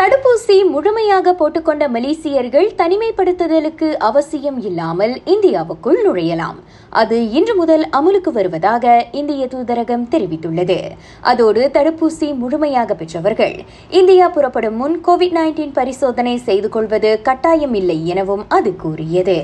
தடுப்பூசி முழுமையாக போட்டுக்கொண்ட மலேசியர்கள் தனிமைப்படுத்துதலுக்கு அவசியம் இல்லாமல் இந்தியாவுக்குள் நுழையலாம். அது இன்று முதல் அமலுக்கு வருவதாக இந்திய தூதரகம் தெரிவித்துள்ளது. அதோடு தடுப்பூசி முழுமையாக பெற்றவர்கள் இந்தியா புறப்படும் முன் கோவிட் நைன்டீன் பரிசோதனை செய்து கொள்வது கட்டாயம் இல்லை எனவும் அது கூறியது.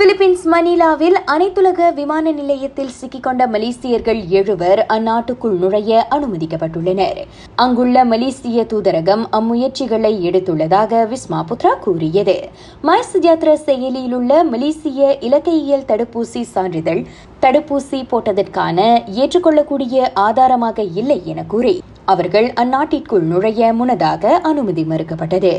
பிலிப்பீன்ஸ் மணிலாவில் அனைத்துலக விமான நிலையத்தில் சிக்கிக்கொண்ட மலேசியர்கள் எழுவர் அந்நாட்டுக்குள் நுழைய அனுமதிக்கப்பட்டுள்ளனர். அங்குள்ள மலேசிய தூதரகம் அம்முயற்சிகளை எடுத்துள்ளதாக விஸ்மா புத்ரா கூறியது. மைஸ் யாத்ரா செயலியில் உள்ள மலேசிய இலக்கையியல் தடுப்பூசி சான்றிதழ் தடுப்பூசி போட்டதற்கான ஏற்றுக்கொள்ளக்கூடிய ஆதாரமாக இல்லை என கூறி அவர்கள் அந்நாட்டிற்குள் நுழைய முன்னதாக அனுமதி மறுக்கப்பட்டது.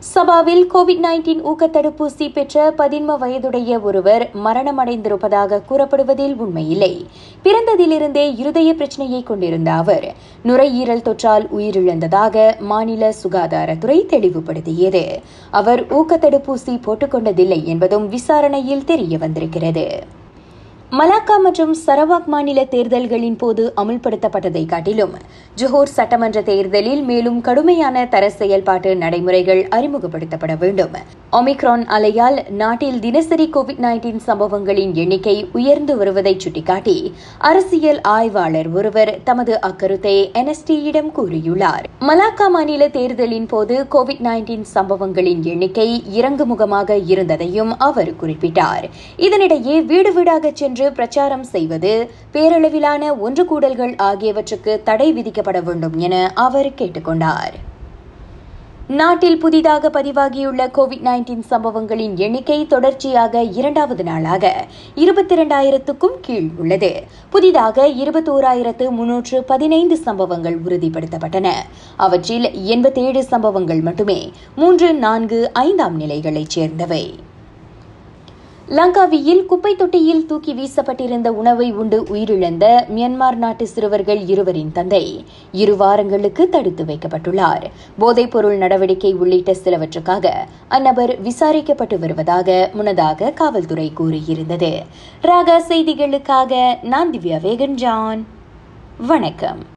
சபாவில் கோவிட் நைன்டீன் ஊக்க தடுப்பூசி பெற்ற பதின்ம வயதுடைய ஒருவர் மரணமடைந்திருப்பதாக கூறப்படுவதில் உண்மையில்லை. பிறந்ததிலிருந்தே இருதய பிரச்சனையை கொண்டிருந்த அவர் நுரையீரல் தொற்றால் உயிரிழந்ததாக மாநில சுகாதாரத்துறை தெளிவுபடுத்தியது. அவர் ஊக்க தடுப்பூசி போட்டுக்கொண்டதில்லை என்பதும் விசாரணையில் தெரிய வந்திருக்கிறது. மலாக்கா மற்றும் சரவாக் மாநில தேர்தல்களின் போது அமுல்படுத்தப்பட்டதை காட்டிலும் ஜோஹர் சட்டமன்ற தேர்தலில் மேலும் கடுமையான தர செயல்பாட்டு நடைமுறைகள் அறிமுகப்படுத்தப்பட வேண்டும். ஒமிக்ரான் அலையால் நாட்டில் தினசரி கோவிட் நைன்டீன் சம்பவங்களின் எண்ணிக்கை உயர்ந்து வருவதை சுட்டிக்காட்டி அரசியல் ஆய்வாளர் ஒருவர் தமது அக்கருத்தை என்எஸ்டியிடம் கூறியுள்ளார். மலாக்கா மாநில தேர்தலின் போது கோவிட் நைன்டீன் சம்பவங்களின் எண்ணிக்கை இறங்குமுகமாக இருந்ததையும் அவர் குறிப்பிட்டார். இதனிடையே வீடு வீடாக சென்று சென்று பிரச்சாரம் செய்வது பேரளவிலான ஒன்று கூடல்கள் ஆகியவற்றுக்கு தடை விதிக்கப்பட வேண்டும் என அவர் கேட்டுக்கொண்டார். நாட்டில் புதிதாக பதிவாகியுள்ள கோவிட் நைன்டீன் சம்பவங்களின் எண்ணிக்கை தொடர்ச்சியாக இரண்டாவது நாளாக இருபத்தி இரண்டாயிரத்துக்கும் கீழ் உள்ளது. புதிதாக இருபத்தோராயிரத்து முன்னூற்று பதினைந்து சம்பவங்கள் உறுதிப்படுத்தப்பட்டன. அவற்றில் எண்பத்தேழு சம்பவங்கள் மட்டுமே மூன்று நான்கு ஐந்தாம் நிலைகளைச் சேர்ந்தவை. லங்காவியில் குப்பை தொட்டியில் தூக்கி வீசப்பட்டிருந்த உணவை உண்டு உயிரிழந்த மியான்மர் நாட்டு சிறுவர்கள் இருவரின் தந்தை இரு வாரங்களுக்கு தடுத்து வைக்கப்பட்டுள்ளார். போதைப்பொருள் நடவடிக்கை உள்ளிட்ட சிலவற்றுக்காக அந்நபர் விசாரிக்கப்பட்டு வருவதாக முன்னதாக காவல்துறை கூறியிருந்தது. ராகா செய்திகளுக்காக நான் திவ்யா வேகன் ஜான் வணக்கம்.